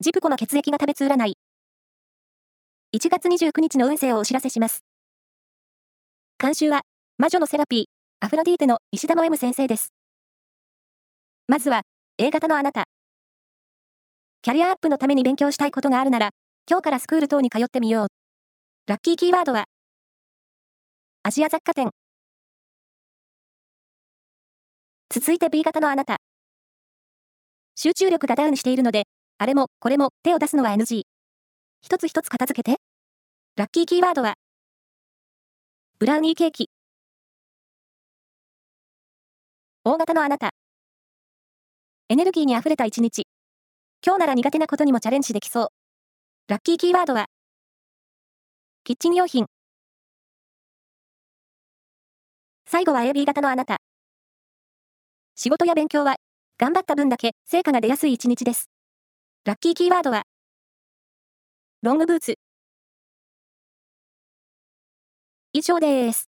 ジプコの血液が食べつ占い。1月29日の運勢をお知らせします。監修は、魔女のセラピー、アフロディーテの石田の M 先生です。まずは、A 型のあなた。キャリアアップのために勉強したいことがあるなら、今日からスクール等に通ってみよう。ラッキーキーワードは、アジア雑貨店。続いて B 型のあなた。集中力がダウンしているので、あれも、これも、手を出すのは NG。一つ一つ片付けて。ラッキーキーワードは、ブラウニーケーキ。大型のあなた。エネルギーに溢れた一日。今日なら苦手なことにもチャレンジできそう。ラッキーキーワードは、キッチン用品。最後は AB 型のあなた。仕事や勉強は、頑張った分だけ成果が出やすい一日です。ラッキーキーワードは、ロングブーツ。以上です。